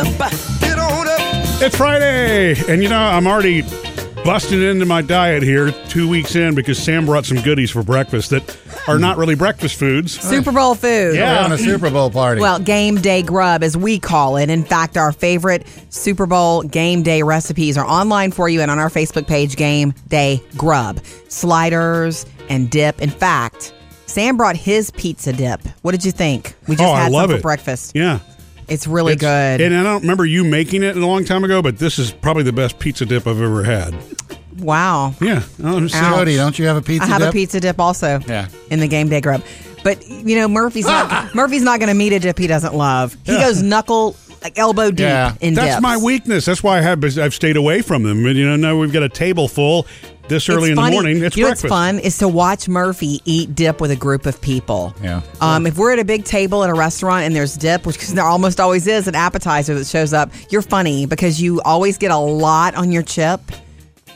up. Get on up. It's Friday, and you know I'm already busting into my diet here two weeks in because Sam brought some goodies for breakfast that are not really breakfast foods. Super Bowl food. Yeah. We're on a Super Bowl party. Well, game day grub, as we call it. In fact, our favorite Super Bowl game day recipes are online for you and on our Facebook page, Game Day Grub. Sliders and dip. In fact, Sam brought his pizza dip. What did you think? We just oh, I had love some it. for breakfast. Yeah, It's really It's- good. And I don't remember you making it a long time ago, but this is probably the best pizza dip I've ever had. wow. Yeah, I'm just saying. Jody, don't you have a pizza I have dip? a pizza dip also. Yeah. In the game day grub. But you know, Murphy's not Murphy's not gonna meet a dip he doesn't love. He goes knuckle like elbow deep Yeah. in That's dips. my weakness. That's why I have I've stayed away from them. And you know, now we've got a table full this early It's in funny. the morning. It's you know what's fun is to watch Murphy eat dip with a group of people. Yeah. Um, if we're at a big table at a restaurant and there's dip, which there almost always is an appetizer that shows up, you're funny because you always get a lot on your chip.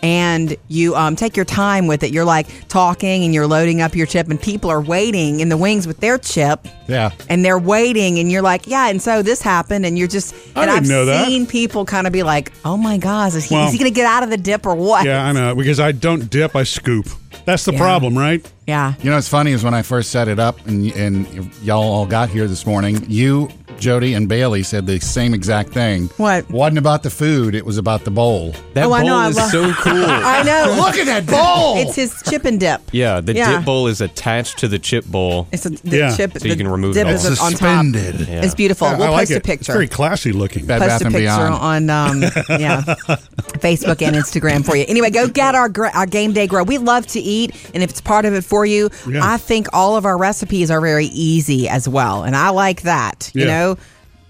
And you um, take your time with it. You're like talking and you're loading up your chip, and people are waiting in the wings with their chip. Yeah. And they're waiting, and you're like, yeah. And so this happened, and you're just. I and didn't I've know that. seen people kind of be like, oh my gosh, is he, Well- is he going to get out of the dip or what? Yeah, I know because I don't dip, I scoop. That's the Yeah. problem, right? Yeah. You know what's funny is when I first set it up and and y'all all got here this morning, you, Jody, and Bailey said the same exact thing. What? Wasn't about the food, it was about the bowl. That Oh, bowl I know, I is so cool. I know. Look at that bowl! It's his chip and dip. yeah, the Yeah. dip bowl is attached to the chip bowl. It's a, the Yeah. chip. So you can remove dip it is all. It's on top. suspended. Yeah. It's beautiful. Yeah, we'll I like post it. a It's very classy looking. Bed post Bath a and picture Beyond. on um, yeah Facebook and Instagram for you. Anyway, go get our our game day grow. We love to eat, and if it's part of it for you, Yeah. I think all of our recipes are very easy as well, and I like that. You know.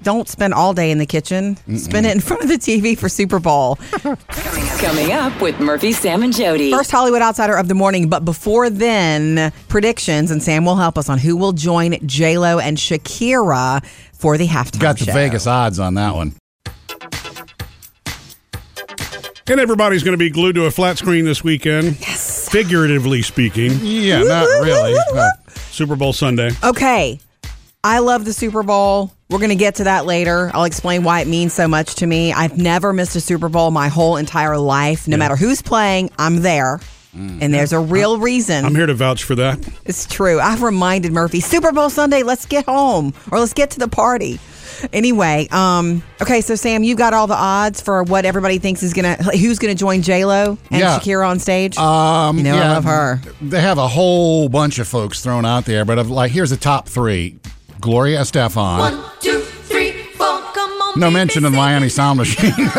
Don't spend all day in the kitchen. Spend it in front of the TV for Super Bowl. Coming up with Murphy, Sam, and Jody. First Hollywood Outsider of the morning, but before then, predictions, and Sam will help us on who will join J Lo and Shakira for the halftime Got the show. Vegas odds on that one. And everybody's going to be glued to a flat screen this weekend. Yes. Figuratively speaking, Yeah, not really. Uh, Super Bowl Sunday. Okay. I love the Super Bowl. We're going to get to that later. I'll explain why it means so much to me. I've never missed a Super Bowl my whole entire life. No matter who's playing, I'm there. And there's a real reason. I'm here to vouch for that. It's true. I've reminded Murphy, Super Bowl Sunday, let's get home or let's get to the party. Anyway, um, okay, so Sam, you got all the odds for what everybody thinks is gonna who's gonna join J Lo and Yeah. Shakira on stage. Um, you know, I yeah, love her. They have a whole bunch of folks thrown out there, but of, like here's the top three: Gloria Estefan. One, two, three, four. Come on. No mention of say Miami Sound Machine.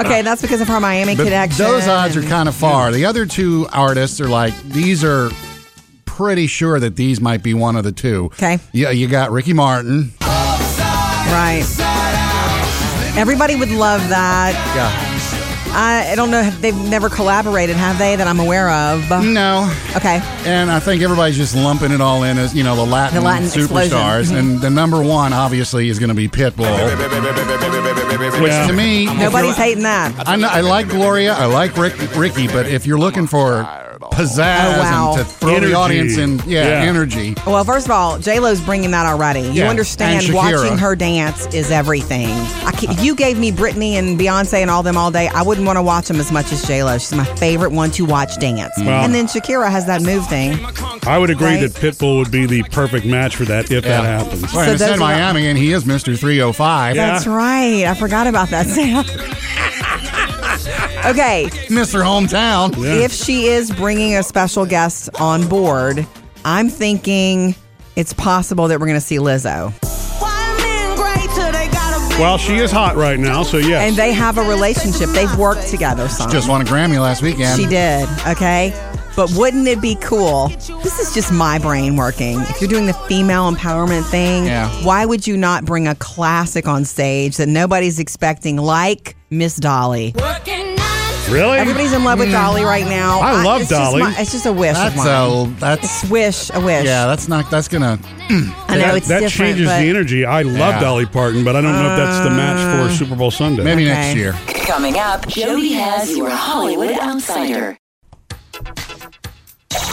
Okay, that's because of her Miami But connection. those odds are and- kind of far. The other two artists are like these are pretty sure that these might be one of the two. Okay. Yeah, you got Ricky Martin. Right. Everybody would love that. Yeah. I, I don't know. if They've never collaborated, have they? That I'm aware of. No. Okay. And I think everybody's just lumping it all in as, you know, the Latin, The Latin superstars. explosion. And mm-hmm. the number one, obviously, is going to be Pitbull. Which Yeah. to me, if Nobody's you're- hating that. I, know, I like Gloria. I like Rick, Ricky. But if you're looking for pizzazz Oh, wow. and to throw Energy. the audience in, yeah, Yeah. energy. Well, first of all, J Lo's bringing that already. You Yeah, understand? and Shakira. Watching her dance is everything. I ca if you gave me Britney and Beyonce and all them all day, I wouldn't want to watch them as much as J Lo. She's my favorite one to watch dance. Well- and then Shakira has that move thing. I would agree Right. that Pitbull would be the perfect match for that if that happens. Well, So and it's those in are- Miami, and he is Mr. 305. Yeah. That's right. I forgot about that, Sam. okay, Mr. Hometown. Yeah. if she is bringing a special guest on board, I'm thinking it's possible that we're going to see Lizzo. Why men great till they gotta be Well, she is hot right now, so yes. And they have a relationship. They've worked together some. Just won a Grammy last weekend. She did, okay? But wouldn't it be cool? This is just my brain working. If you're doing the female empowerment thing, Yeah. why would you not bring a classic on stage that nobody's expecting, like Miss Dolly? working nine really? Everybody's in love with mm. Dolly right now. I love it's just Dolly. my- it's just a wish That's of mine. a that's It's wish, a wish. yeah. That's not. That's gonna. I know that, it's that different. changes but the energy. I love Yeah. Dolly Parton, but I don't know if that's the match for uh, Super Bowl Sunday. Maybe Okay. next year. Coming up, Jody has your Hollywood Outsider.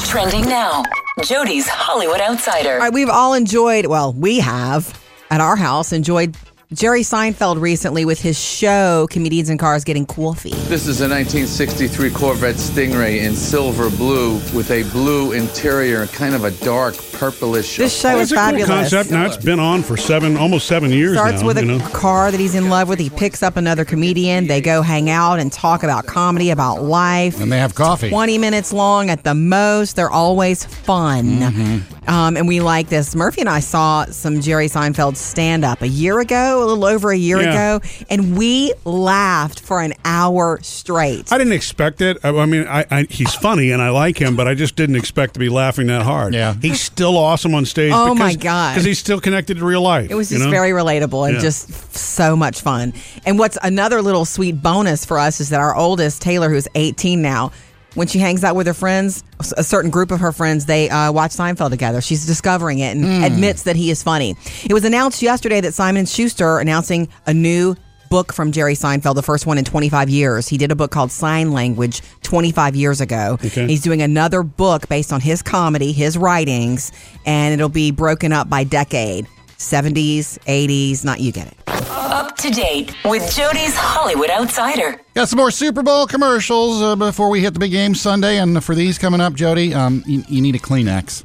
Trending now, Jody's Hollywood Outsider. All right, we've all enjoyed, well, we have at our house enjoyed Jerry Seinfeld recently with his show Comedians in Cars Getting Coffee. This is a 1963 Corvette Stingray in silver blue with a blue interior, kind of a dark purplish. This show Well, is it's a cool fabulous. concept. Now it's been on for seven, almost seven years Starts now. with a you know? car that he's in love with. He picks up another comedian. They go hang out and talk about comedy, about life. And they have coffee. 20 minutes long at the most. They're always fun. Mm-hmm. Um, and we like this. Murphy and I saw some Jerry Seinfeld stand up a year ago, a little over a year Yeah. ago, and we laughed for an hour straight. I didn't expect it. I, I mean, I, I, he's funny and I like him, but I just didn't expect to be laughing that hard. Yeah. he's still awesome on stage. Oh, because, my God. Because he's still connected to real life. It was you just know? very relatable and Yeah. just so much fun. And what's another little sweet bonus for us is that our oldest, Taylor, who's 18 now, when she hangs out with her friends, a certain group of her friends, they uh, watch Seinfeld together. She's discovering it and Hmm. admits that he is funny. It was announced yesterday that Simon Schuster announcing a new book from Jerry Seinfeld, the first one in 25 years. He did a book called Sign Language 25 years ago. Okay. He's doing another book based on his comedy, his writings, and it'll be broken up by decade. 70s, 80s, not you get it. Up to date with Jody's Hollywood Outsider. Got some more Super Bowl commercials uh, before we hit the big game Sunday. And for these coming up, Jody, um, you, you need a Kleenex.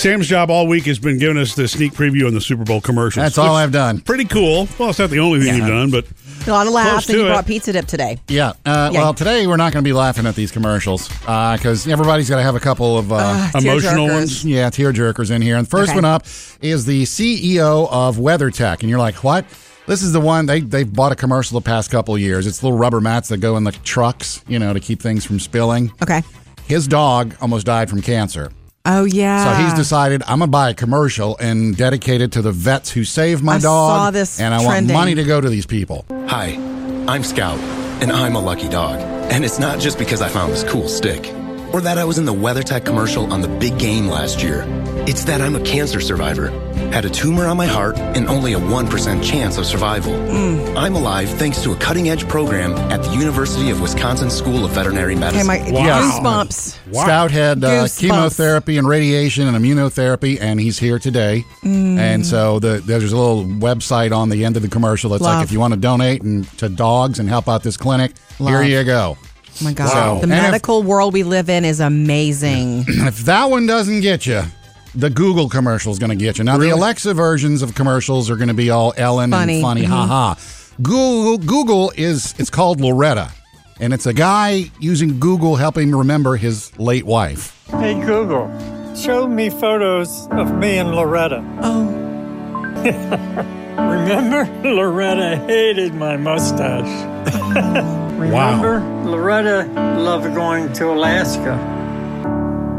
Sam's job all week has been giving us the sneak preview on the Super Bowl commercials. That's all I've done. Pretty cool. Well, it's not the only thing you've done, but A lot of laughs, Close and to you it. brought pizza dip today. Yeah. Uh, Yeah. Well, today we're not going to be laughing at these commercials because everybody's got to have a couple of. Uh, Ah, emotional tearjerkers. ones. Yeah, tear jerkers in here. And the first Okay. one up is the CEO of WeatherTech. And you're like, what? This is the one they they've bought a commercial the past couple of years. It's little rubber mats that go in the trucks, you know, to keep things from spilling. Okay. His dog almost died from cancer. Oh yeah. So he's decided I'm gonna buy a commercial and dedicate it to the vets who saved my I dog. saw this and I trending. want money to go to these people. Hi, I'm Scout, and I'm a lucky dog. And it's not just because I found this cool stick, or that I was in the WeatherTech commercial on the big game last year. It's that I'm a cancer survivor, had a tumor on my heart, and only a 1% chance of survival. I'm alive thanks to a cutting edge program at the University of Wisconsin School of Veterinary Okay, Medicine. my Wow. goosebumps. Scout had uh, Goosebumps. chemotherapy and radiation and immunotherapy, and he's here today. Mm. And so the, there's a little website on the end of the commercial that's like, if you want to donate and, to dogs and help out this clinic, here you go. Oh my God. Wow. The And if- medical world we live in is amazing. If that one doesn't get you, the Google commercial is going to get you. Now, the Alexa versions of commercials are going to be all Ellen Funny. and funny, ha mm-hmm. ha. Google, Google is it's called Loretta, and it's a guy using Google helping remember his late wife. Hey Google, show me photos of me and Loretta. oh. Remember, Loretta hated my mustache. Remember, Loretta loved going to Alaska.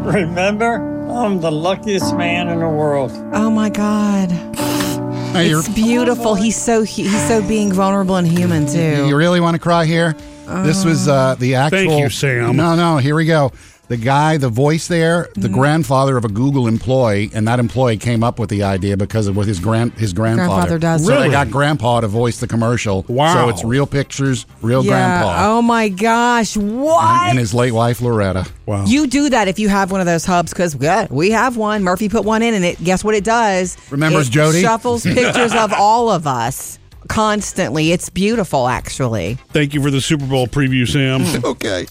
Remember, I'm the luckiest man in the world. Oh my God. Now, you're- It's beautiful. He's so he's so being vulnerable and human too. You really want to cry here? this was uh, the actual. Thank you, Sam. No, no. Here we go. The guy, the voice there, the Mm-hmm. grandfather of a Google employee, and that employee came up with the idea because of what his grand his grandfather. Grandfather does. So Really? they got grandpa to voice the commercial. Wow. So it's real pictures, real yeah. grandpa, Oh my gosh. What? and, and his late wife Loretta. wow. You do that if you have one of those hubs because yeah, we have one. Murphy put one in, and it guess what it does? Remembers it Jody? Shuffles pictures of all of us constantly. It's beautiful, actually. Thank you for the Super Bowl preview, Sam. Okay.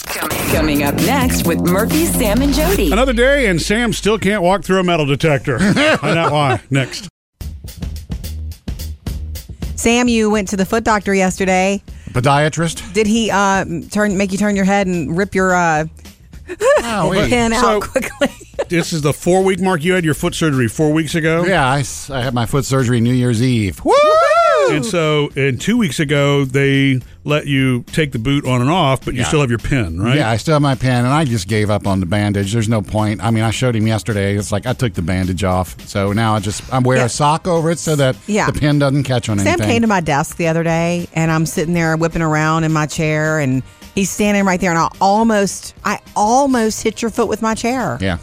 Coming up next with Murphy, Sam, and Jody. Another day, and Sam still can't walk through a metal detector. Find out why. Next. Sam, you went to the foot doctor yesterday. Podiatrist. Did he uh, turn make you turn your head and rip your uh, Oh, wait. pin So- out quickly? This is the four week mark. You had your foot surgery four weeks ago. Yeah, I, s- I had my foot surgery New Year's Eve. Woo! And so, and two weeks ago, they let you take the boot on and off, but you Yeah. still have your pin, right? Yeah, I still have my pen, and I just gave up on the bandage. There's no point. I mean, I showed him yesterday. It's like I took the bandage off, so now I just I wear Yeah. a sock over it so that Yeah. the pin doesn't catch on anything. Sam anything. came to my desk the other day, and I'm sitting there whipping around in my chair, and he's standing right there, and I almost, I almost hit your foot with my chair. yeah,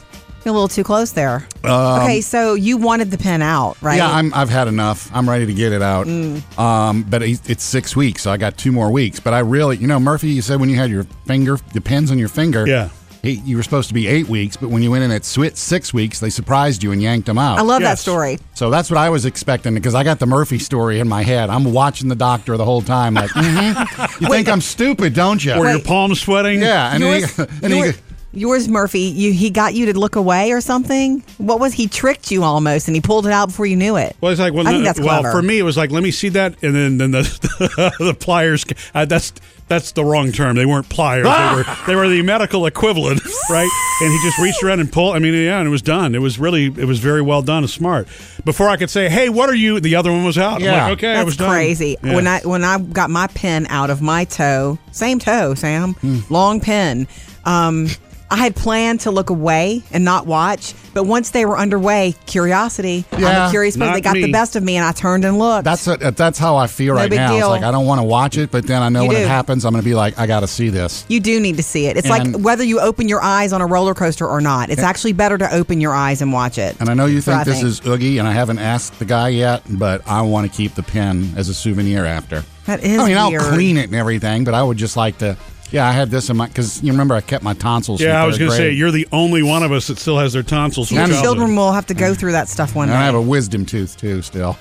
You're a little too close there. okay, so you wanted the pin out, right? yeah. I'm, I've had enough. I'm ready to get it out. Mm. Um, but it's six weeks, so I got two more weeks. But I really, you know, Murphy, you said when you had your finger, the pins on your finger. Yeah. he, you were supposed to be eight weeks, but when you went in at swi- six weeks, they surprised you and yanked them out. I love that story. so that's what I was expecting because I got the Murphy story in my head. I'm watching the doctor the whole time, like, mhm. you think I'm stupid, don't you? Or your palms sweating. yeah, and then Yours, he, and he, yours, yours, Murphy, you he got you to look away or something? What was he tricked you almost and he pulled it out before you knew it? Well, it's like well, I think that's well clever. for me it was like let me see that, and then then the the pliers. Uh, that's that's the wrong term. They weren't pliers. they were they were the medical equivalent, right? And he just reached around and pulled. I mean, yeah, and it was done. It was really it was very well done and smart. Before I could say, hey, what are you? The other one was out. I'm Yeah. like, okay, I That's was done. crazy. Yeah. When I when I got my pin out of my toe, same toe, Sam, Hmm. long pin. Um, I had planned to look away and not watch, but once they were underway, curiosity. I'm Yeah, a curious person. They got me. the best of me, and I turned and looked. that's a, that's how I feel No right now. deal. It's like I don't want to watch it, but then I know You when do. it happens, I'm going to be like, I got to see this. you do need to see it. It's like whether you open your eyes on a roller coaster or not. It's actually better to open your eyes and watch it. And I know you think this is oogie, and I haven't asked the guy yet, but I want to keep the pin as a souvenir after. That is I mean, weird. I'll clean it and everything, but I would just like to. Yeah, I had this in my because you remember I kept my tonsils. from Yeah, I was going to say you're the only one of us that still has their tonsils. from Your children will have to go through that stuff one And I have a wisdom tooth too. Still.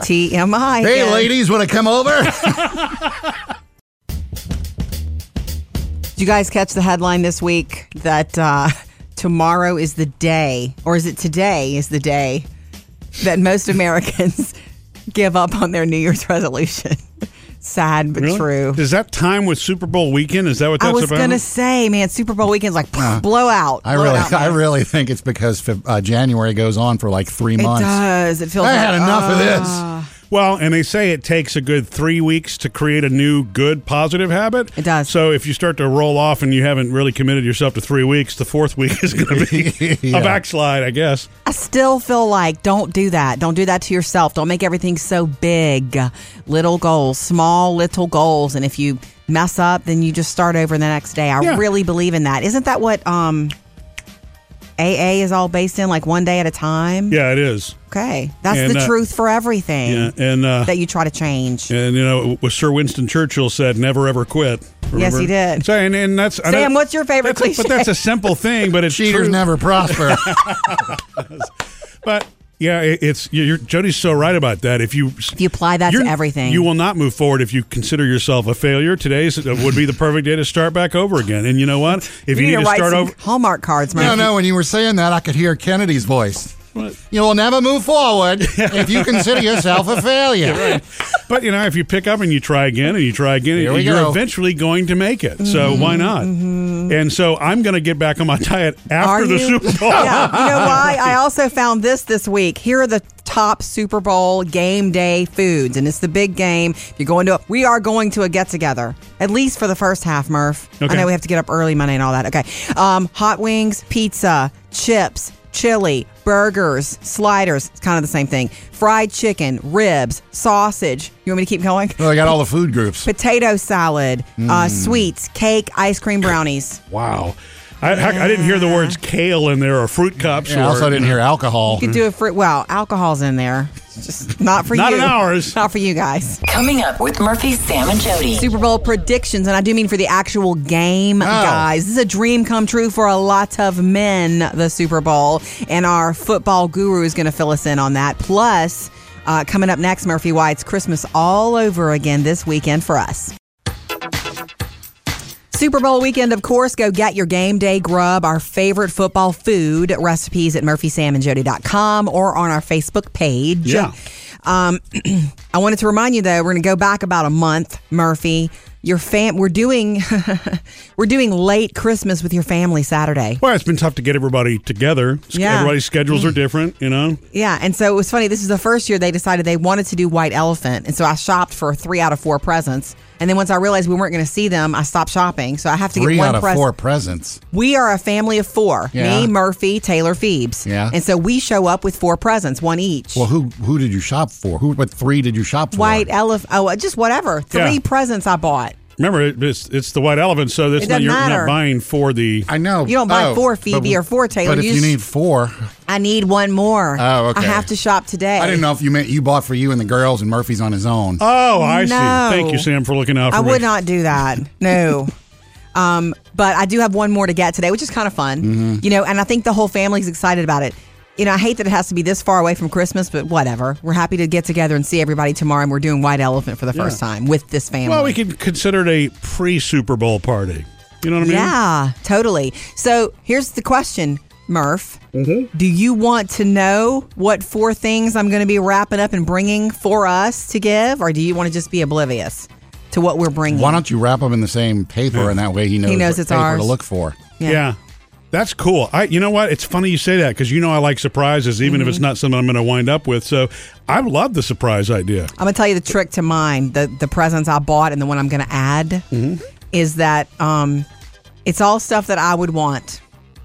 TMI. Hey, again. ladies, want to come over? Did you guys catch the headline this week that uh, tomorrow is the day, or is it today is the day that most Americans give up on their New Year's resolution? Sad but Really? true. Is that time with Super Bowl weekend? Is that what that's about? I was about? gonna say, man, Super Bowl weekend's like blowout. I Blow really, out, I really think it's because uh, January goes on for like three It months. does. It feels. I like, had enough of ah. this. Well, and they say it takes a good three weeks to create a new good positive habit. It does. So if you start to roll off and you haven't really committed yourself to three weeks, the fourth week is going to be Yeah. a backslide, I guess. I still feel like don't do that. Don't do that to yourself. Don't make everything so big. Little goals, small little goals, and if you mess up, then you just start over the next day. I Yeah. really believe in that. Isn't that what um AA is all based in like one day at a time? Yeah, it is. Okay. That's And, the uh, truth for everything Yeah, and uh, that you try to change. and you know, what Sir Winston Churchill said, "Never ever quit." Yes, he did. So, and, and that's I Sam, know- what's your favorite that's a- But that's a simple thing, but it's Cheaters true. never prosper. But yeah, it's you're, Jody's so right about that. If you If you apply that to everything. you will not move forward if you consider yourself a failure. Today's uh, would be the perfect day to start back over again. And you know what? If you, need, need, to to write start some over, Hallmark cards, man. no, no. When you were saying that, I could hear Kennedy's voice. You will never move forward if you consider yourself a failure. but you know, if you pick up and you try again and you try again, Here you're go. eventually going to make it. So Mm-hmm, why not? And so I'm going to get back on my diet after Are the you? Super Bowl. yeah. You know why? I also found this this week. Here are the top Super Bowl game day foods, and it's the big game. You're going to. We are going to a get together, at least for the first half. Murph. I know we have to get up early Monday and all that. Okay. Um, hot wings, pizza, chips. Chili, burgers, sliders, it's kind of the same thing. Fried chicken, ribs, sausage. You want me to keep going? Well, I got all the food groups. Potato salad, Mm. uh, sweets, cake, ice cream brownies. Wow. I, I, I didn't hear the words kale in there or fruit cups. Yeah, I or, also didn't hear alcohol. You could do it for well, alcohol's in there. It's just not for Not you. in ours. Not for you guys. Coming up with Murphy, Sam, and Jody. Super Bowl predictions, and I do mean for the actual game, guys. This is a dream come true for a lot of men, the Super Bowl. And our football guru is going to fill us in on that. Plus, uh, coming up next, Murphy White's Christmas all over again this weekend for us. Super Bowl weekend, of course, go get your game day grub, our favorite football food recipes at murphysamandjody.com or on our Facebook page. Yeah. Um, I wanted to remind you though, we're going to go back about a month, Murphy. Your fam, we're doing, we're doing late Christmas with your family Saturday. Well, it's been tough to get everybody together. Yeah. Everybody's schedules are different, you know? Yeah, and so it was funny. This is the first year they decided they wanted to do White Elephant, and so I shopped for three out of four presents. And then once I realized we weren't going to see them, I stopped shopping. So I have to Three get one out of present. four presents. We are a family of four. Yeah. Me, Murphy, Taylor, Phoebes. Yeah. And so we show up with four presents, one each. Well, who who did you shop for? Who? What three did you shop for? White elephant. Oh, just whatever. Three Yeah. presents I bought. Remember, it's, it's the white elephant, so that's not, you're matter. not buying for the. I know. You don't buy Oh, four, Phoebe, but- or four, Taylor. But if You you need four, I need one more. Oh, okay. I have to shop today. I didn't know if you meant you bought for you and the girls, and Murphy's on his own. Oh, I No. see. Thank you, Sam, for looking out for I me. would not do that. No. Um, but I do have one more to get today, which is kind of fun. Mm-hmm. You know, and I think the whole family's excited about it. You know, I hate that it has to be this far away from Christmas, but whatever. We're happy to get together and see everybody tomorrow, and we're doing White Elephant for the first time with this family. Well, we could consider it a pre Super Bowl party. You know what I mean? Yeah, totally. So here's the question, Murph. Mm-hmm. Do you want to know what four things I'm going to be wrapping up and bringing for us to give, or do you want to just be oblivious to what we're bringing? Why don't you wrap them in the same paper, and that way he knows, He knows what it's paper ours. to look for. Yeah. That's cool. I, you know what? It's funny you say that because you know I like surprises, even if it's Mm-hmm. not something I'm going to wind up with. So I love the surprise idea. I'm gonna tell you the trick to mine. The the presents I bought and the one I'm gonna add Mm-hmm. is that um, it's all stuff that I would want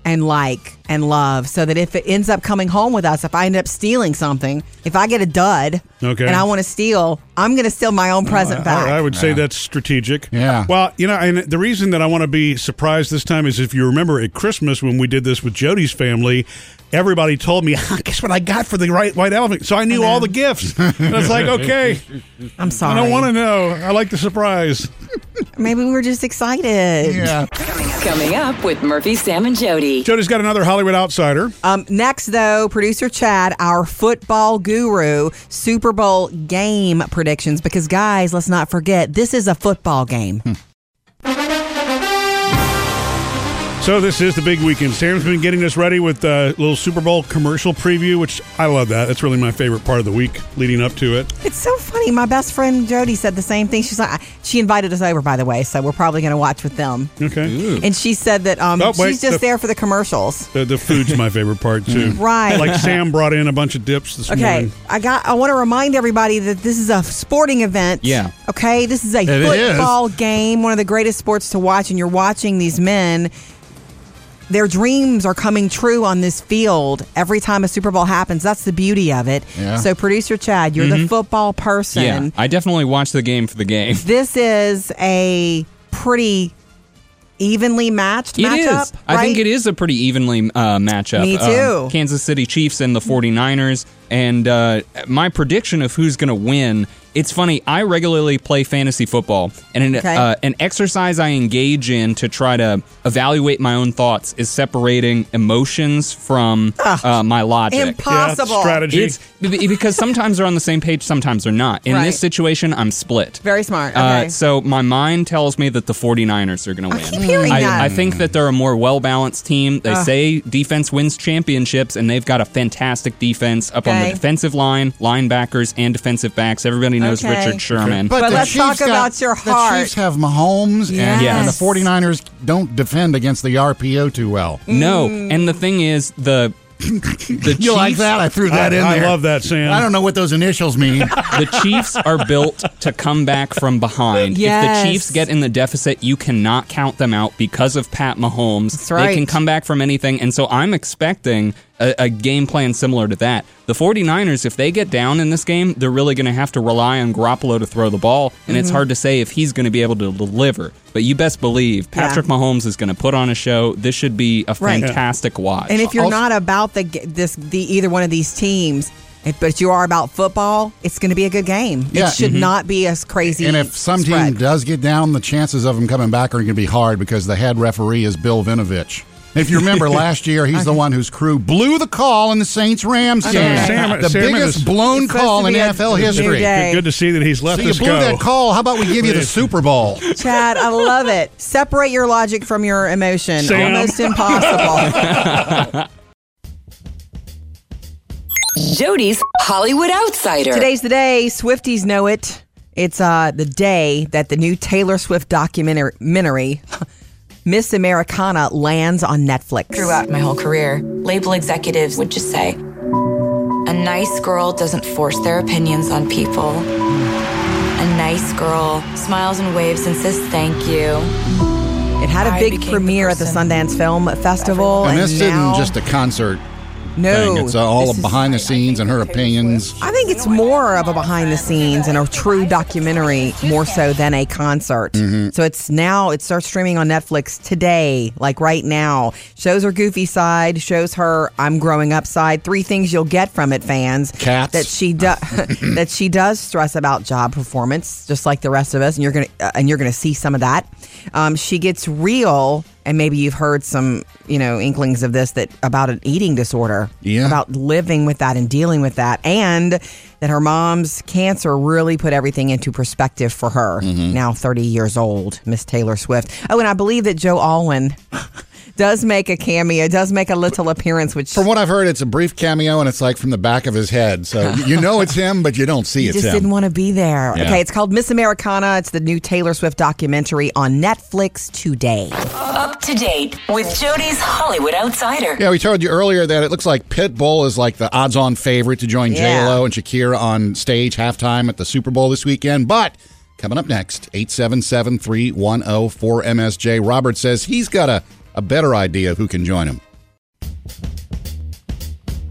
and like and love. So that if it ends up coming home with us, if I end up stealing something, if I get a dud Okay. and I want to steal, I'm gonna steal my own present back. I, I would say that's strategic. Yeah. Well, you know, and the reason that I want to be surprised this time is if you remember at Christmas when we did this with Jody's family, everybody told me, "Ah, guess what I got for the right white elephant? So I knew all the gifts. and I was like, okay, I'm sorry. I don't want to know. I like the surprise. Maybe we were just excited. Yeah. Coming up with Murphy, Sam, and Jody. Jody's got another Hollywood outsider. Um, next, though, producer Chad, our football guru, Super Bowl game predictions. Because, guys, let's not forget, this is a football game. So this is the big weekend. Sam's been getting us ready with a little Super Bowl commercial preview, which I love that. That's really my favorite part of the week leading up to it. It's so funny. My best friend Jody said the same thing. She's like, she invited us over, by the way, so we're probably going to watch with them. Okay. And she said that um, Oh, wait, she's just the- there for the commercials. The, the food's my favorite part too. Right. Like Sam brought in a bunch of dips this Okay, morning. I got. I want to remind everybody that this is a sporting event. Yeah. Okay, this is a It is. football game, one of the greatest sports to watch, and you're watching these men. Their dreams are coming true on this field every time a Super Bowl happens. That's the beauty of it. Yeah. So, producer Chad, you're the football person. Yeah, I definitely watch the game for the game. This is a pretty evenly matched It matchup. is. I think it is a pretty evenly uh, matchup. Me too. Um, Kansas City Chiefs and the 49ers. And uh, my prediction of who's going to win. It's funny. I regularly play fantasy football, and an, Okay. uh, an exercise I engage in to try to evaluate my own thoughts is separating emotions from uh, my logic. Impossible. Yeah, strategy. It's because sometimes they're on the same page, sometimes they're not. In Right. this situation, I'm split. Very smart. Okay. Uh, so my mind tells me that the 49ers are going to win. keep hearing I, that. I think that they're a more well balanced team. They say defense wins championships, and they've got a fantastic defense up on the defensive line, linebackers, and defensive backs. Everybody knows Okay. Richard Sherman. But the let's talk got- about your heart. The Chiefs have Mahomes, and, and the 49ers don't defend against the RPO too well. no, and the thing is, the the You like Chiefs- that? I threw that I, in I there. love that, Sam. I don't know what those initials mean. the Chiefs are built to come back from behind. Yes. If the Chiefs get in the deficit, you cannot count them out because of Pat Mahomes. That's right. They can come back from anything. And so I'm expecting a, a game plan similar to that. The 49ers, if they get down in this game, they're really going to have to rely on Garoppolo to throw the ball. And Mm-hmm. it's hard to say if he's going to be able to deliver. But you best believe Patrick Mahomes is going to put on a show. This should be a Right. fantastic watch. And if you're Also- not about the this the either one of these teams, if, but you are about football, it's going to be a good game. Yeah. It should not be as crazy. and if some spread. team does get down, the chances of them coming back are going to be hard because the head referee is Bill Vinovich. If you remember last year, he's the one whose crew blew the call in the Saints Rams Okay. game. Sam- the Sam biggest is- blown call in NFL history. day. Good to see that he's let So you us blew go. that call. How about we give you the Super Bowl? Chad, I love it. Separate your logic from your emotion. Sam. Almost impossible. Jody's Hollywood Outsider. Today's the day. Swifties know it. It's uh, the day that the new Taylor Swift documentary, Miss Americana, lands on Netflix. Throughout my whole career, label executives would just say, a nice girl doesn't force their opinions on people. A nice girl smiles and waves and says thank you. It had a big became the premiere at the Sundance Film Festival, And and, this now isn't just a concert No. thing. It's uh, all is- behind the scenes and her opinions. I think it's more of a behind the scenes and a true documentary more so than a concert. Mm-hmm. So it's now it starts streaming on Netflix today, like right now. Shows her goofy side, shows her I'm growing up side. Three things you'll get from it, fans. Cats. that she does that she does stress about job performance, just like the rest of us, and you're gonna uh, and you're gonna see some of that. Um, she gets real, and maybe you've heard some you know inklings of this that about an eating disorder, Yeah. about living with that and dealing with that, and that her mom's cancer really put everything into perspective for her. Mm-hmm. Now 30 years old, Miss Taylor Swift. Oh, and I believe that Joe Alwyn. Does make a cameo, does make a little appearance, which From what I've heard, it's a brief cameo and it's like from the back of his head. So you know it's him, but you don't see You it's just him. didn't want to be there. Yeah. Okay, it's called Miss Americana. It's the new Taylor Swift documentary on Netflix today. Up to date with Jody's Hollywood Outsider. Yeah, we told you earlier that it looks like Pitbull is like the odds-on favorite to join Yeah. J Lo and Shakira on stage halftime at the Super Bowl this weekend. But coming up next, 877-310-4MSJ. Robert says he's got a, a better idea of who can join him.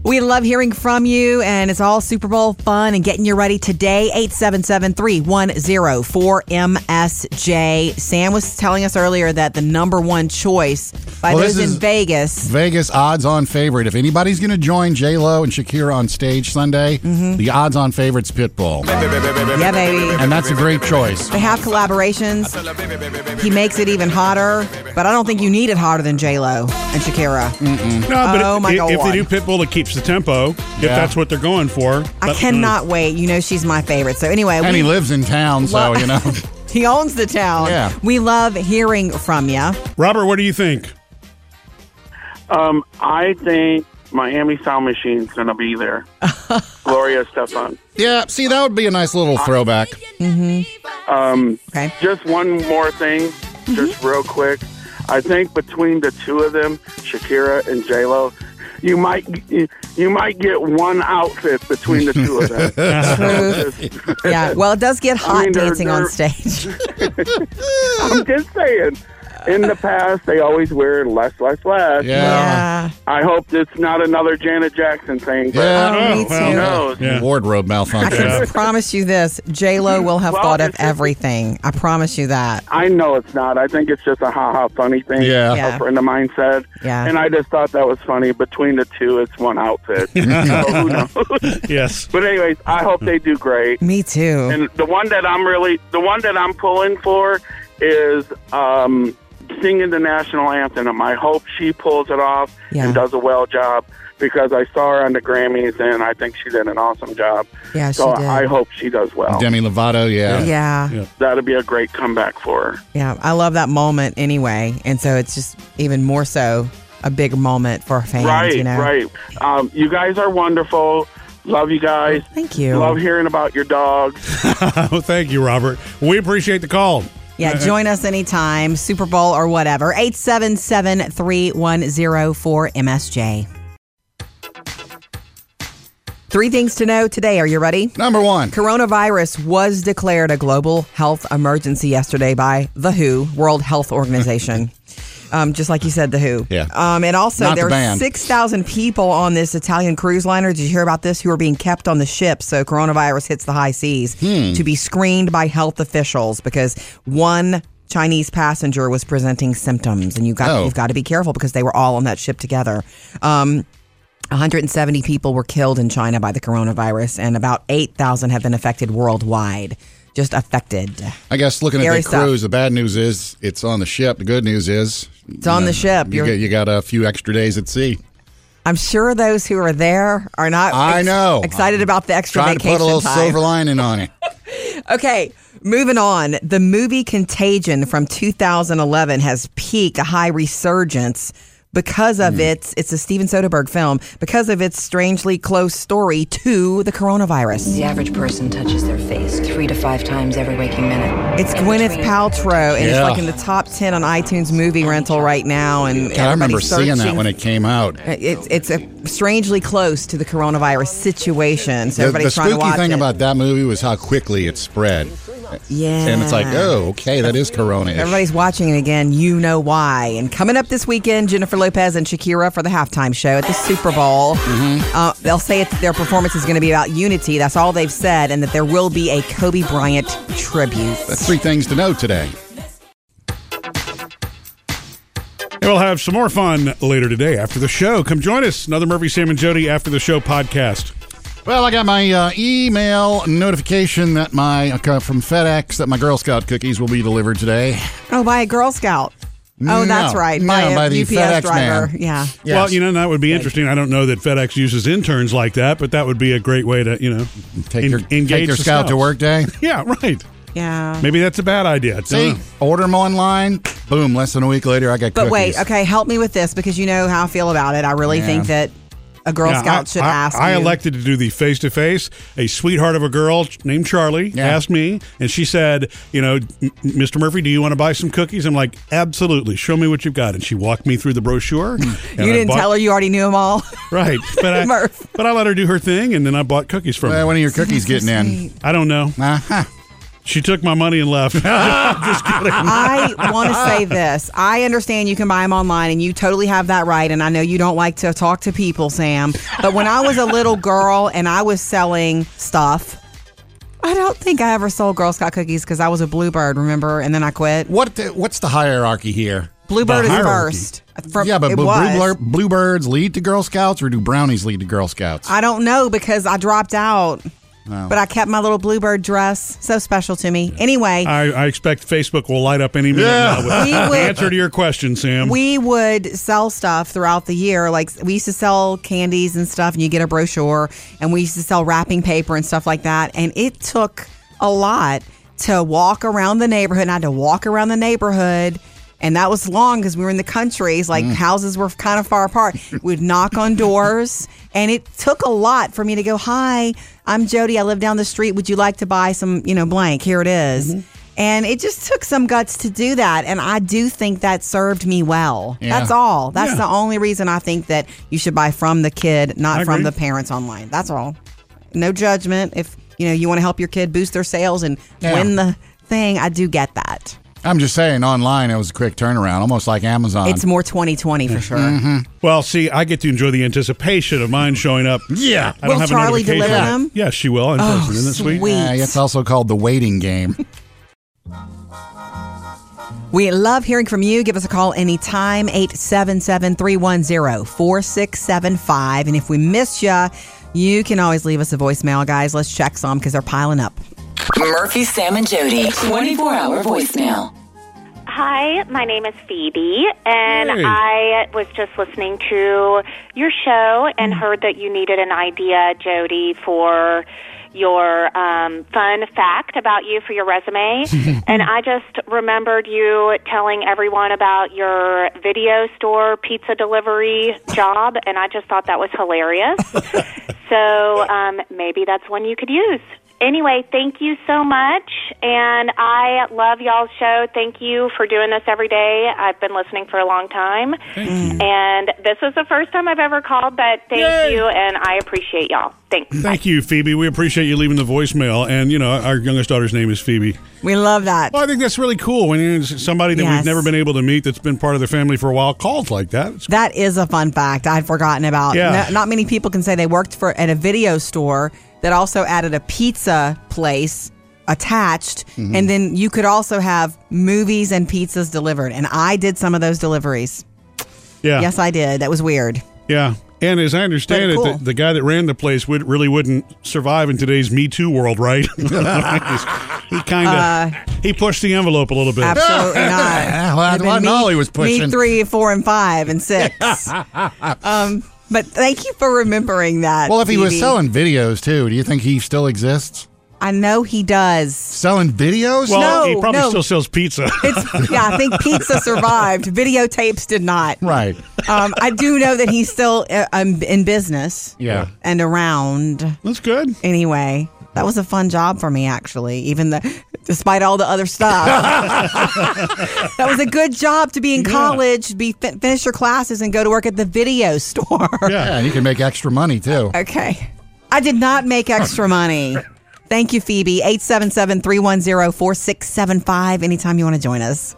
We love hearing from you, and it's all Super Bowl fun and getting you ready today. 877 310 4MSJ. Sam was telling us earlier that the number one choice by Well, those this in is- Vegas. Vegas odds-on favorite. If anybody's going to join J Lo and Shakira on stage Sunday, mm-hmm. the odds-on favorite's Pitbull, Yeah, baby. and that's a great choice. They have collaborations. He makes it even hotter, but I don't think you need it hotter than J Lo and Shakira. No, but Oh, if, my if God. they do Pitbull, it keeps the tempo. If Yeah. that's what they're going for. I But, cannot wait. You know she's my favorite. So anyway, And we- he lives in town, so, Lo- you know. he owns the town. Yeah. We love hearing from you. Robert, what do you think? Um, I think Miami Sound Machine's going to be there. Gloria Stefan. Yeah, see, that would be a nice little throwback. Um, Okay. Just one more thing, just real quick. I think between the two of them, Shakira and J Lo, you might you, you might get one outfit between the two of them. Yeah. Well, it does get hot mean, they're- dancing on they're- stage. I'm just saying. In the past, they always wear less, less, less. Yeah. yeah. I hope it's not another Janet Jackson thing. But Yeah. Oh, me well, who knows? Yeah. Wardrobe I malfunction. can promise you this: J Lo will have Well, thought of it's just- everything. I promise you that. I know it's not. I think it's just a ha ha funny thing. Yeah. Yeah. A friend of mine said. Yeah. And I just thought that was funny. Between the two, it's one outfit. so who knows? Yes. But anyways, I hope they do great. Me too. And the one that I'm really, the one that I'm pulling for is um, singing the national anthem. I hope she pulls it off Yeah. and does a well job because I saw her on the Grammys and I think she did an awesome job. Yeah, she so did. I hope she does well. Demi Lovato, yeah. yeah. Yeah. That'll be a great comeback for her. Yeah, I love that moment anyway, and so it's just even more so a big moment for fans. right, you know, right. Um, you guys are wonderful. Love you guys. Thank you. Love hearing about your dogs. Oh, thank you, Robert. We appreciate the call. Yeah, join us anytime, Super Bowl or whatever. 877 310 4MSJ. Three things to know today. Are you ready? Number one. Coronavirus was declared a global health emergency yesterday by the WHO, World Health Organization. um, just like you said, the WHO. Yeah. Um, and also, Not the there are band. 6,000 people on this Italian cruise liner. Did you hear about this? Who are being kept on the ship. So coronavirus hits the high seas Hmm. to be screened by health officials because one Chinese passenger was presenting symptoms, and you got Oh. you've got to be careful because they were all on that ship together. Um, 170 people were killed in China by the coronavirus, and about 8,000 have been affected worldwide. Just affected. I guess looking Scary at the stuff. cruise, the bad news is it's on the ship. The good news is It's on the ship. You You're- got, you got a few extra days at sea. I'm sure those who are there are not. I ex- know. excited about the extra Trying to vacation put a little time. silver lining on it. Okay, moving on. The movie Contagion from 2011 has peaked a high resurgence because of hmm. its it's a Steven Soderbergh film because of its strangely close story to the coronavirus. The average person touches their face three to five times every waking minute. It's In Gwyneth between- Paltrow, and Yeah. it's like in the top ten on iTunes movie rental right now. And God, I remember everybody's seeing that when it came out. Uh, it's it's a strangely close to the coronavirus situation. So The, the everybody's trying spooky to watch thing it. about that movie was how quickly it spread. Yeah. And it's like, oh, okay, that is Corona. Everybody's watching it again. You know why. And coming up this weekend, Jennifer Lopez and Shakira for the halftime show at the Super Bowl. Mm-hmm. Uh, they'll say it, their performance is going to be about unity. That's all they've said, and that there will be a Kobe Bryant tribute. That's three things to know today. And we'll have some more fun later today after the show. Come join us. Another Murphy, Sam, and Jody after the show podcast. Well, I got my uh, email notification that my uh, from FedEx that my Girl Scout cookies will be delivered today. Oh, by a Girl Scout. Oh, that's No, right. no, by a by the UPS FedEx driver. man. Yeah. Well, you know, that would be interesting. I don't know that FedEx uses interns like that, but that would be a great way to, you know, Take en- your engage take your the scout to work day. Yeah, right. Yeah. Maybe that's a bad idea. See, know. order them online. Boom! Less than a week later, I got. But wait, okay, help me with this because you know how I feel about it. I really Yeah. think that a Girl Yeah, Scout I, should I- ask I you. elected to do the face to face. A sweetheart of a girl named Charlie Yeah. asked me, and she said, "You know, "M- Mr. Murphy, do you want to buy some cookies?" I'm like, "Absolutely. Show me what you've got." And she walked me through the brochure. You didn't bought- tell her you already knew them all. right? But I, Murph. but I let her do her thing, and then I bought cookies from Well, her. when are your cookies getting in? I don't know. Uh-huh. She took my money and left. Just kidding. I want to say this. I understand you can buy them online, and you totally have that right. And I know you don't like to talk to people, Sam. But when I was a little girl and I was selling stuff, I don't think I ever sold Girl Scout cookies because I was a bluebird, remember? And then I quit. What? The, what's the hierarchy here? Bluebird The is hierarchy. first. Uh, from, yeah, but it blue- was. bluebird, bluebirds lead to Girl Scouts, or do brownies lead to Girl Scouts? I don't know because I dropped out. But I kept my little bluebird dress. So special to me. Anyway, I, I expect Facebook will light up any minute Yeah. now with We the would- answer to your question, Sam. we would sell stuff throughout the year. Like we used to sell candies and stuff, and you get a brochure. And we used to sell wrapping paper and stuff like that. And it took a lot to walk around the neighborhood. And I had to walk around the neighborhood. And that was long because we were in the countries, like mm. houses were kind of far apart. We'd knock on doors, and it took a lot for me to go, Hi, I'm Jody. I live down the street. Would you like to buy some, you know, blank? Here it is." Mm-hmm. And it just took some guts to do that. And I do think that served me well. Yeah. That's all. That's Yeah. the only reason I think that you should buy from the kid, not I from agree. the parents online. That's all. No judgment. If you know you want to help your kid boost their sales and Yeah. win the thing, I do get that. I'm just saying, online it was a quick turnaround, almost like Amazon. It's more 2020 for sure. Mm-hmm. Well, see, I get to enjoy the anticipation of mine showing up. Yeah. I don't Will have Charlie a notification. deliver yet. them? Yes, she will in Oh, person. Isn't that oh, sweet? sweet. Yeah, it's also called the waiting game. We love hearing from you. Give us a call anytime, 877 310 4675. And if we miss you, you can always leave us a voicemail, guys. Let's check some because they're piling up. Murphy, Sam, and Jody. 24 hour voicemail. Hi, my name is Phoebe, and Hey. I was just listening to your show and heard that you needed an idea, Jody, for your um, fun fact about you for your resume. and I just remembered you telling everyone about your video store pizza delivery job, and I just thought that was hilarious. so um, maybe that's one you could use. Anyway, thank you so much. And I love y'all's show. Thank you for doing this every day. I've been listening for a long time. And this is the first time I've ever called, but thank Yay. you. And I appreciate y'all. Thanks. Thank you, Phoebe. We appreciate you leaving the voicemail. And, you know, our youngest daughter's name is Phoebe. We love that. Well, I think that's really cool when you- somebody that Yes. we've never been able to meet that's been part of the family for a while calls like that. It's- That is a fun fact I'd forgotten about. Yeah. No- not many people can say they worked for at a video store that also added a pizza place attached, Mm-hmm. and then you could also have movies and pizzas delivered. And I did some of those deliveries. yeah. Yes, I did. That was weird. Yeah. And as I understand Very it, the, the guy that ran the place would really wouldn't survive in today's Me Too world, right? he kind of he pushed the envelope a little bit. Absolutely not. Yeah, well, It'd that wasn't been he was Me three, four, and five, and six. um, but thank you for remembering that. Well, if he was selling videos too, do you think he still exists? I know he does. Selling videos? Well, No, he probably no. still sells pizza. It's yeah. I think pizza survived. Videotapes did not. right. Um, I do know that he's still uh, um, in business Yeah. and around. That's good. Anyway, that was a fun job for me, actually. Even the, despite all the other stuff, that was a good job to be in college, be fin- finish your classes, and go to work at the video store. Yeah, and you can make extra money too. Okay. I did not make extra money. Thank you, Phoebe. 877 310 4675. Anytime you want to join us.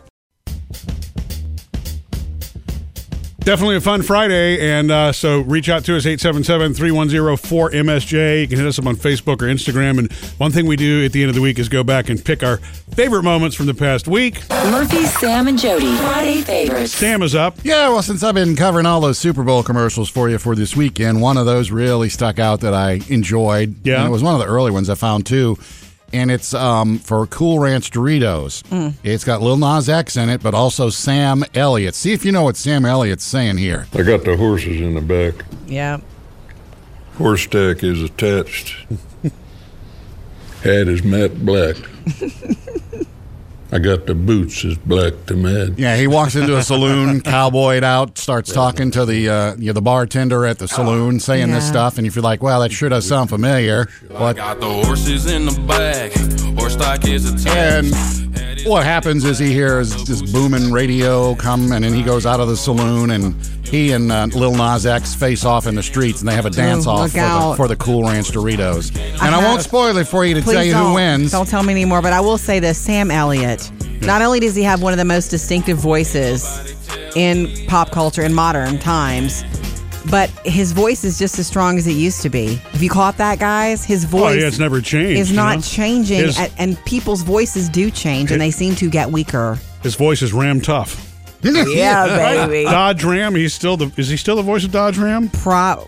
Definitely a fun Friday. And uh, so reach out to us, 877 310 4MSJ. You can hit us up on Facebook or Instagram. And one thing we do at the end of the week is go back and pick our favorite moments from the past week. Murphy, Sam, and Jody. Friday favorites. Sam is up. Yeah, well, since I've been covering all those Super Bowl commercials for you for this weekend, one of those really stuck out that I enjoyed. Yeah. And it was one of the early ones I found too. And it's um, for Cool Ranch Doritos. Mm. It's got Lil Nas X in it, but also Sam Elliott. See if you know what Sam Elliott's saying here. I got the horses in the back. Yeah. Horse stack is attached. Hat is matte black. I got the boots is black to matte. Yeah, he walks into a saloon, cowboyed out, starts talking to the uh, you know, the bartender at the saloon, saying this stuff, and if you're like, well, that sure does sound familiar. But Got the horses in the back. Horse stock is attached. And what happens is he hears this booming radio come, and then he goes out of the saloon, and he and uh, Lil Nas X face off in the streets, and they have a dance off for the, for the Cool Ranch Doritos. And I, won't spoil it for you to Please tell you who wins. Don't tell me anymore, but I will say this Sam Elliott. Not only does he have one of the most distinctive voices in pop culture in modern times, but his voice is just as strong as it used to be. Have you caught that, guys? His voice Oh, yeah, it's never changed, is you not know? changing, His- and, and people's voices do change, and they seem to get weaker. His voice is Ram Tough. Yeah, baby. Dodge Ram. He's still the. Is he still the voice of Dodge Ram? Pro-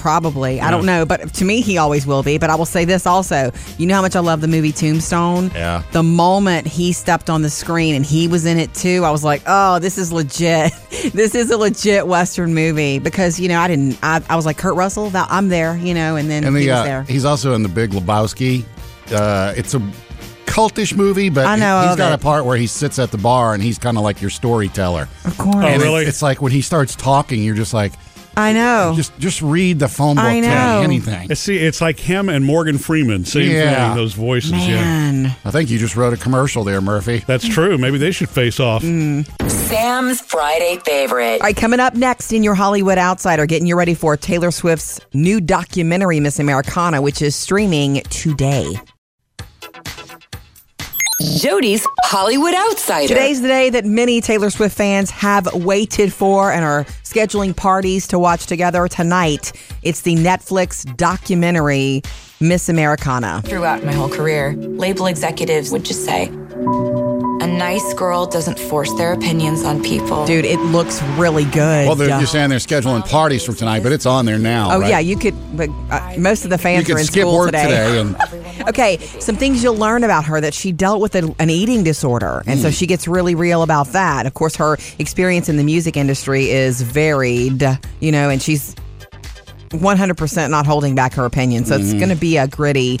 probably. I don't know, but to me, he always will be. But I will say this also. You know how much I love the movie Tombstone? Yeah. The moment he stepped on the screen and he was in it too, I was like, oh, this is legit. this is a legit Western movie because, you know, I didn't, I, I was like, Kurt Russell, that, I'm there, you know, and then and he the, was uh, there. he's also in the Big Lebowski. Uh, it's a cultish movie, but I know he's of got it. a part where he sits at the bar and he's kind of like your storyteller. Of course. Oh, And it- really? it's like when he starts talking, you're just like, I know. just just read the phone book. I know. me anything. See, it's like him and Morgan Freeman. Same Yeah. thing. Those voices. Yeah. Man. I think you just wrote a commercial there, Murphy. That's true. Maybe they should face off. Mm. Sam's Friday favorite. All right, coming up next in your Hollywood Outsider, getting you ready for Taylor Swift's new documentary, Miss Americana, which is streaming today. Jody's Hollywood Outsider. Today's the day that many Taylor Swift fans have waited for and are scheduling parties to watch together tonight. It's the Netflix documentary Miss Americana. Throughout my whole career, label executives would just say, a nice girl doesn't force their opinions on people. Dude, it looks really good. Well, they're, you're saying they're scheduling parties for tonight, but it's on there now. Oh right? yeah, you could. But uh, most of the fans You are in skip school work today. today and- okay, some things you'll learn about her that she dealt with a, an eating disorder, and so Hmm. she gets really real about that. Of course, her experience in the music industry is varied, you know, and she's 100% not holding back her opinion. So it's Mm-hmm. Mhm. going to be a gritty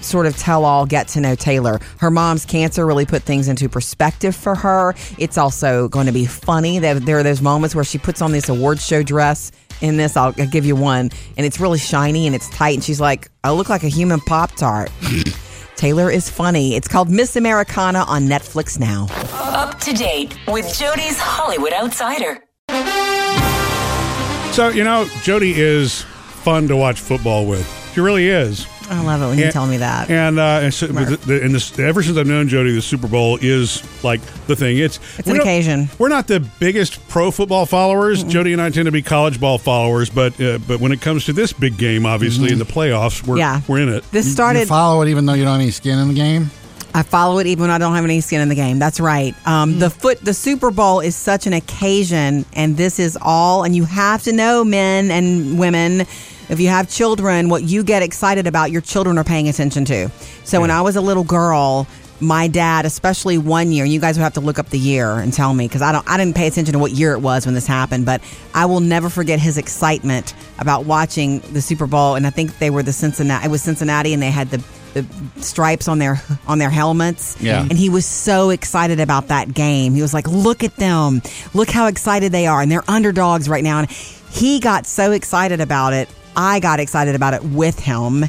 sort of tell all get to know Taylor. Her mom's cancer really put things into perspective for her. It's also going to be funny. There, there are those moments where she puts on this award show dress in this. I'll, I'll give you one. And it's really shiny and it's tight. And she's like, I look like a human Pop Tart. Taylor is funny. It's called Miss Americana on Netflix now. Up to date with Jody's Hollywood Outsider. So you know, Jody is fun to watch football with. She really is. I love it when you tell me that. And uh, and, so, the, the, and this, ever since I've known Jody, the Super Bowl is like the thing. It's It's an occasion. We're not the biggest pro football followers. Jody and I tend to be college ball followers, but uh, but when it comes to this big game, obviously in the playoffs, we're Yeah. we're in it. This started- You follow it even though you don't have any skin in the game. I follow it even when I don't have any skin in the game. That's right. Um, The foot, the Super Bowl is such an occasion, and this is all. And you have to know, men and women, if you have children, what you get excited about, your children are paying attention to. So when I was a little girl. My dad, especially one year, you guys would have to look up the year and tell me because I don't, I didn't pay attention to what year it was when this happened. But I will never forget his excitement about watching the Super Bowl. And I think they were the Cincinnati. It was Cincinnati, and they had the the stripes on their on their helmets. Yeah. And he was so excited about that game. He was like, "Look at them! Look how excited they are, and they're underdogs right now." And he got so excited about it. I got excited about it with him,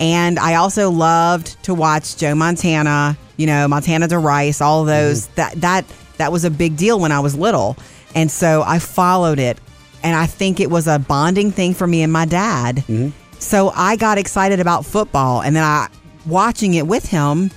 and I also loved to watch Joe Montana. You know, Montana to Rice, all those. Mm-hmm. That that that was a big deal when I was little, and so I followed it, and I think it was a bonding thing for me and my dad. Mm-hmm. So I got excited about football, and then I watching it with him,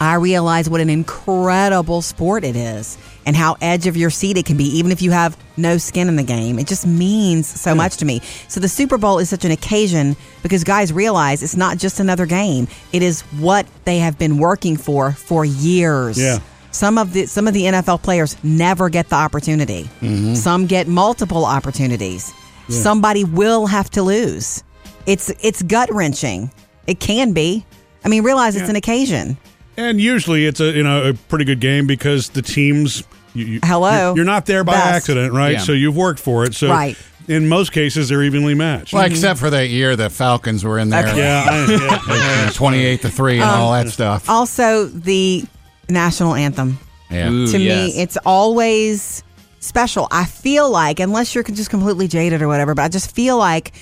I realized what an incredible sport it is and how edge of your seat it can be, even if you have no skin in the game. It just means so much to me. So the Super Bowl is such an occasion because guys realize it's not just another game. It is what they have been working for for years. Yeah. Some of the some of the NFL players never get the opportunity. Mm-hmm. Some get multiple opportunities. Yeah. Somebody will have to lose. It's it's gut wrenching. It can be. I mean, realize it's an occasion. And usually it's a you know a pretty good game because the teams. You, you- Hello. You're, you're not there by Best. accident, right? Yeah. So you've worked for it. So Right. in most cases they're evenly matched. Well, except for that year the Falcons were in there. Okay. yeah, I, yeah. 28 to 3 and Um, all that stuff. Also, the national anthem. Yeah. Ooh, to yes. me, it's always special. I feel like, unless you're just completely jaded or whatever, but I just feel like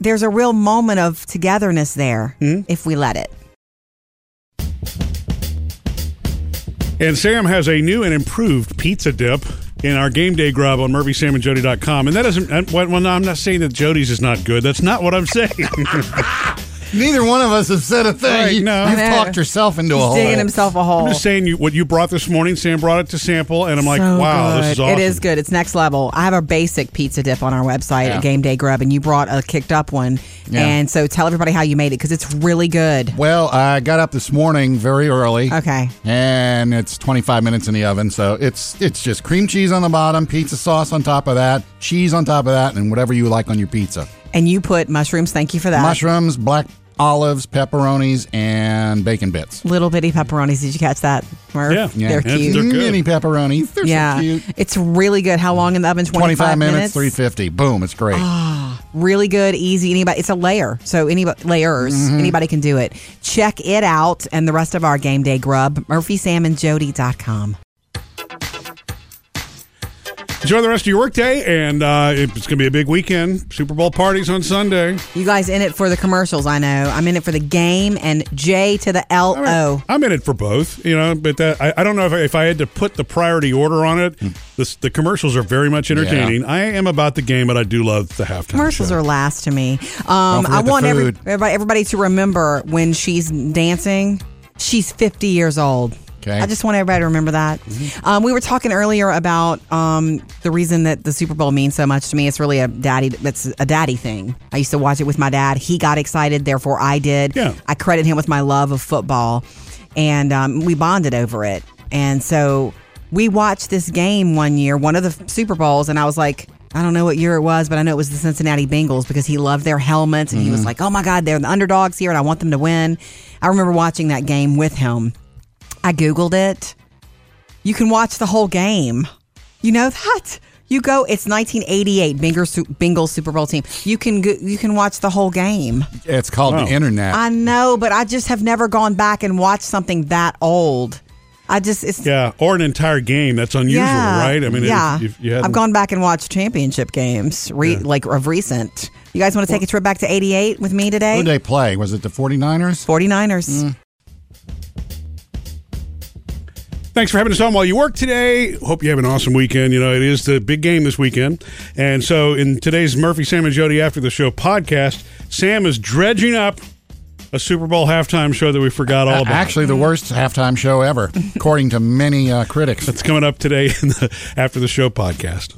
there's a real moment of togetherness there if we let it. And Sam has a new and improved pizza dip in our game day grub on murphysamandjody.com. And that uh, well, no, I'm not saying that Jody's is not good. That's not what I'm saying. Neither one of us have said a thing. Right, you, no. You've I talked yourself into a He's hole. digging himself a hole. I'm just saying you, what you brought this morning. Sam brought it to sample, and I'm like, So wow, this is awesome. It is good. It's next level. I have a basic pizza dip on our website Yeah. at Game Day Grub, and you brought a kicked up one. Yeah. And so tell everybody how you made it because it's really good. Well, I got up this morning very early. Okay. And it's 25 minutes in the oven, so it's it's just cream cheese on the bottom, pizza sauce on top of that, cheese on top of that, and whatever you like on your pizza. And you put mushrooms. Thank you for that. Mushrooms, black olives, pepperonis, and bacon bits. Little bitty pepperonis. Did you catch that? Murph? Yeah. Yeah, They're cute. they're good. Mini pepperonis. They're yeah. so cute. It's really good. How long in the oven? 25, 25 minutes, 350. Boom, it's great. Really good, easy. Anybody, it's a layer, so anybody layers. Mm-hmm. Anybody can do it. Check it out and the rest of our game day grub. MurphySamandJody.com. Enjoy the rest of your workday, and uh, it's going to be a big weekend. Super Bowl parties on Sunday. You guys in it for the commercials? I know. I'm in it for the game and J to the L O. I'm in it for both, you know, but that, I, I don't know if I, if I had to put the priority order on it. The, the commercials are very much entertaining. I am about the game, but I do love the halftime. Commercials show. are last to me. Um, Don't I the want every, food. everybody, everybody to remember when she's dancing, she's 50 years old. Okay. I just want everybody to remember that. Um, we were talking earlier about um, the reason that the Super Bowl means so much to me. It's really a daddy. That's a daddy thing. I used to watch it with my dad. He got excited, therefore I did. Yeah. I credit him with my love of football, and um, we bonded over it. And so we watched this game one year, one of the Super Bowls, and I was like. I don't know what year it was, but I know it was the Cincinnati Bengals because he loved their helmets and he was like, "Oh my God, they're the underdogs here, and I want them to win." I remember watching that game with him. I googled it. You can watch the whole game. You know that? You go. It's 1988 Bengals, Bengals Super Bowl team. You can go, you can watch the whole game. It's called Wow. the internet. I know, but I just have never gone back and watched something that old. I just it's Yeah, or an entire game. That's unusual, yeah, right? I mean, yeah. if you I've gone back and watched championship games, re, like of recent. You guys want to take a trip back to 88 with me Who today? did they play? Was it the 49ers? 49ers. Thanks for having us on while you work today. Hope you have an awesome weekend. You know, it is the big game this weekend. And so in today's Murphy, Sam, and Jody After the Show podcast, Sam is dredging up a Super Bowl halftime show that we forgot all about. Actually, the worst halftime show ever, according to many uh, critics. That's coming up today in the After the Show podcast.